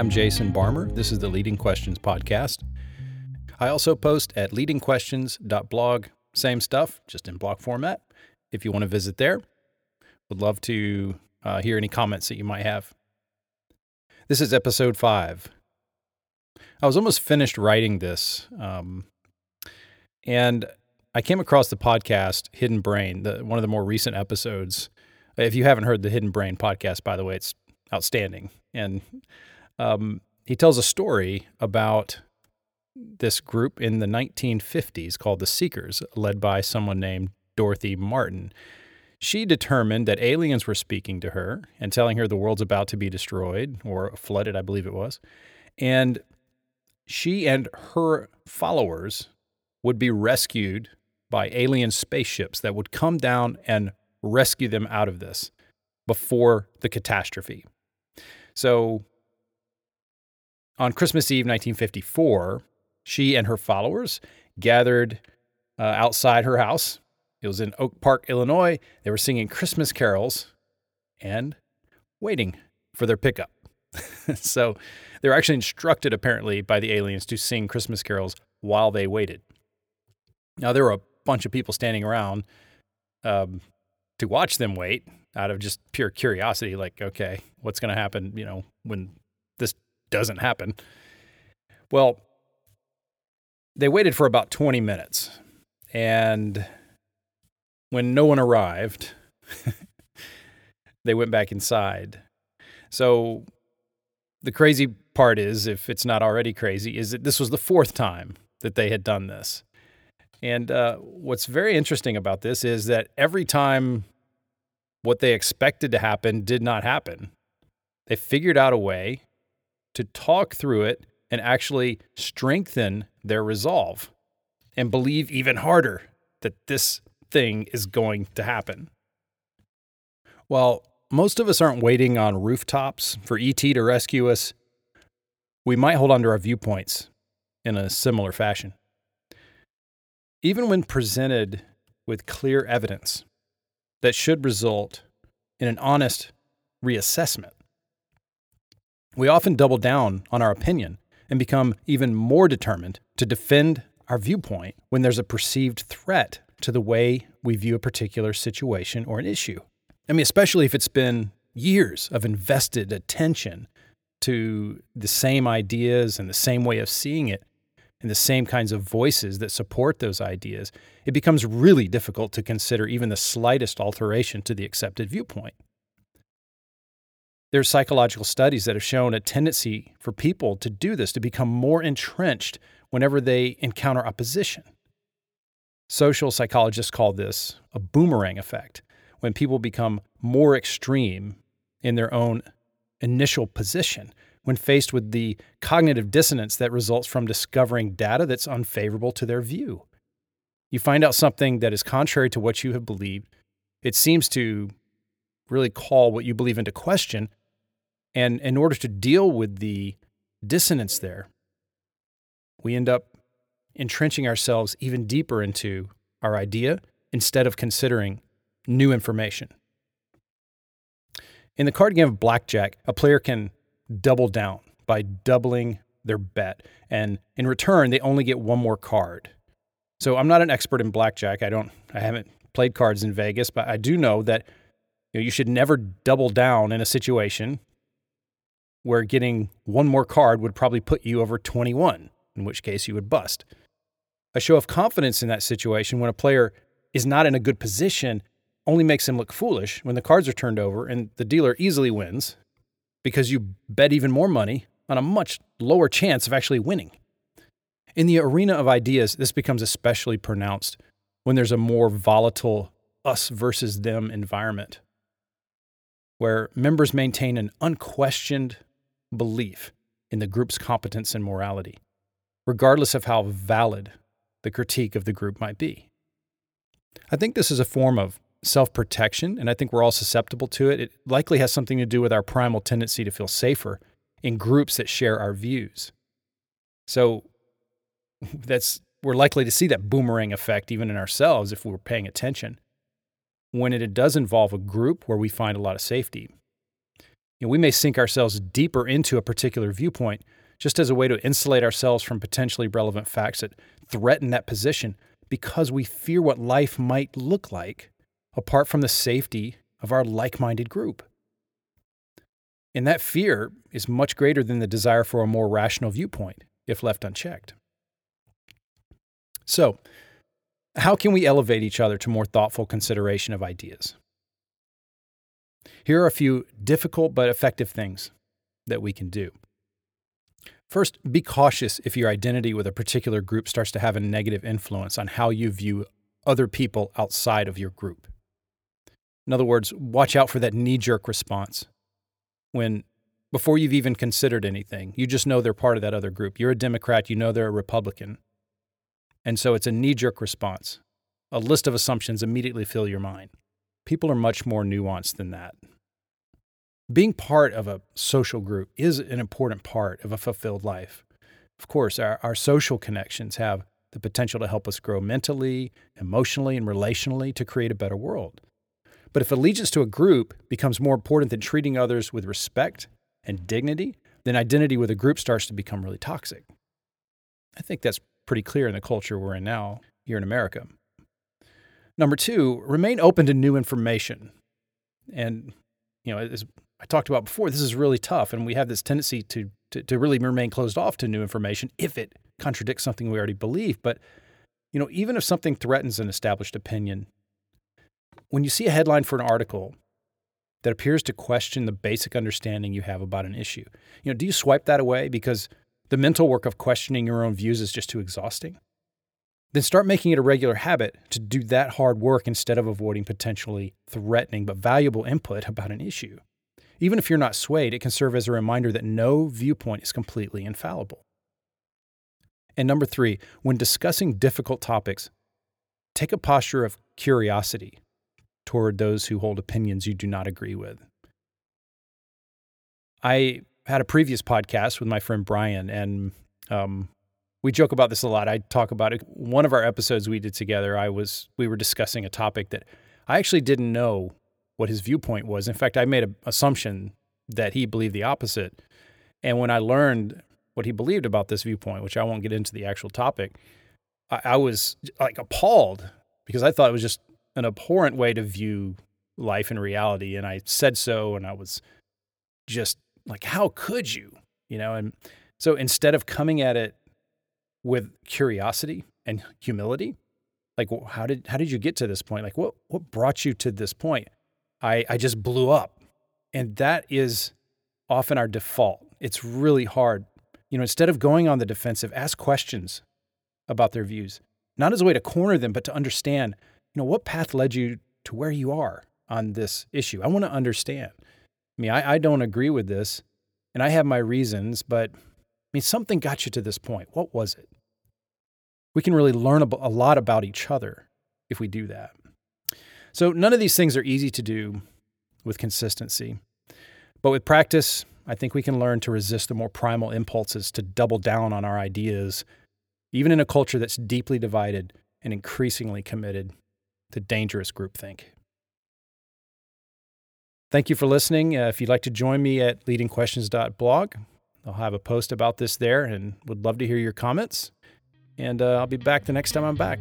I'm Jason Barmer. This is the Leading Questions podcast. I also post at leadingquestions.blog. Same stuff, just in blog format. If you want to visit there, would love to uh, hear any comments that you might have. This is episode five. I was almost finished writing this, um, and I came across the podcast Hidden Brain, the, one of the more recent episodes. If you haven't heard the Hidden Brain podcast, by the way, it's outstanding. And um, he tells a story about this group in the 1950s called the Seekers, led by someone named Dorothy Martin. She determined that aliens were speaking to her and telling her the world's about to be destroyed or flooded, I believe it was. And she and her followers would be rescued by alien spaceships that would come down and rescue them out of this before the catastrophe. So on Christmas Eve 1954, she and her followers gathered uh, outside her house. It was in Oak Park, Illinois. They were singing Christmas carols and waiting for their pickup. so they were actually instructed, apparently, by the aliens to sing Christmas carols while they waited. Now, there were a bunch of people standing around um, to watch them wait out of just pure curiosity like, okay, what's going to happen, you know, when doesn't happen? Well, they waited for about 20 minutes. And when no one arrived, they went back inside. So the crazy part is, if it's not already crazy, is that this was the fourth time that they had done this. And uh, what's very interesting about this is that every time what they expected to happen did not happen, they figured out a way to talk through it and actually strengthen their resolve and believe even harder that this thing is going to happen. While most of us aren't waiting on rooftops for ET to rescue us, we might hold on to our viewpoints in a similar fashion. Even when presented with clear evidence that should result in an honest reassessment, we often double down on our opinion and become even more determined to defend our viewpoint when there's a perceived threat to the way we view a particular situation or an issue. I mean, especially if it's been years of invested attention to the same ideas and the same way of seeing it and the same kinds of voices that support those ideas, it becomes really difficult to consider even the slightest alteration to the accepted viewpoint. There's psychological studies that have shown a tendency for people to do this, to become more entrenched whenever they encounter opposition. Social psychologists call this a boomerang effect, when people become more extreme in their own initial position when faced with the cognitive dissonance that results from discovering data that's unfavorable to their view. You find out something that is contrary to what you have believed. It seems to really call what you believe into question, and in order to deal with the dissonance there, we end up entrenching ourselves even deeper into our idea instead of considering new information. In the card game of blackjack, a player can double down by doubling their bet, and in return, they only get one more card. So I'm not an expert in blackjack. I don't. I haven't played cards in Vegas, but I do know that you, know, you should never double down in a situation where getting one more card would probably put you over 21, in which case you would bust. A show of confidence in that situation when a player is not in a good position only makes him look foolish when the cards are turned over and the dealer easily wins because you bet even more money on a much lower chance of actually winning. In the arena of ideas, this becomes especially pronounced when there's a more volatile us versus them environment, where members maintain an unquestioned belief in the group's competence and morality, regardless of how valid the critique of the group might be. I think this is a form of self protection, and I think we're all susceptible to it. It likely has something to do with our primal tendency to feel safer in groups that share our views. So that's we're likely to see that boomerang effect even in ourselves if we're paying attention when it does involve a group where we find a lot of safety. You know, we may sink ourselves deeper into a particular viewpoint just as a way to insulate ourselves from potentially relevant facts that threaten that position because we fear what life might look like apart from the safety of our like minded group. And that fear is much greater than the desire for a more rational viewpoint if left unchecked. So, how can we elevate each other to more thoughtful consideration of ideas? Here are a few difficult but effective things that we can do. First, be cautious if your identity with a particular group starts to have a negative influence on how you view other people outside of your group. In other words, watch out for that knee jerk response when, before you've even considered anything, you just know they're part of that other group. You're a Democrat, you know they're a Republican. And so it's a knee jerk response. A list of assumptions immediately fill your mind. People are much more nuanced than that being part of a social group is an important part of a fulfilled life. Of course, our, our social connections have the potential to help us grow mentally, emotionally, and relationally to create a better world. But if allegiance to a group becomes more important than treating others with respect and dignity, then identity with a group starts to become really toxic. I think that's pretty clear in the culture we're in now here in America. Number two, remain open to new information. And, you know, as I talked about before, this is really tough, and we have this tendency to, to, to really remain closed off to new information if it contradicts something we already believe. But you know, even if something threatens an established opinion, when you see a headline for an article that appears to question the basic understanding you have about an issue, you know, do you swipe that away because the mental work of questioning your own views is just too exhausting? Then start making it a regular habit to do that hard work instead of avoiding potentially threatening but valuable input about an issue. Even if you're not swayed, it can serve as a reminder that no viewpoint is completely infallible. And number three, when discussing difficult topics, take a posture of curiosity toward those who hold opinions you do not agree with. I had a previous podcast with my friend Brian, and um, we joke about this a lot. I talk about it. One of our episodes we did together, I was we were discussing a topic that I actually didn't know what his viewpoint was. In fact, I made an assumption that he believed the opposite. And when I learned what he believed about this viewpoint, which I won't get into the actual topic, I, I was like appalled because I thought it was just an abhorrent way to view life and reality. And I said so, and I was just like, how could you? You know, and so instead of coming at it with curiosity and humility, like how did how did you get to this point? Like what what brought you to this point? I, I just blew up. And that is often our default. It's really hard. You know, instead of going on the defensive, ask questions about their views, not as a way to corner them, but to understand, you know, what path led you to where you are on this issue. I want to understand. I mean, I, I don't agree with this and I have my reasons, but mean, something got you to this point. What was it? We can really learn a lot about each other if we do that. So none of these things are easy to do with consistency. But with practice, I think we can learn to resist the more primal impulses to double down on our ideas, even in a culture that's deeply divided and increasingly committed to dangerous groupthink. Thank you for listening. Uh, if you'd like to join me at leadingquestions.blog, I'll have a post about this there and would love to hear your comments. And uh, I'll be back the next time I'm back.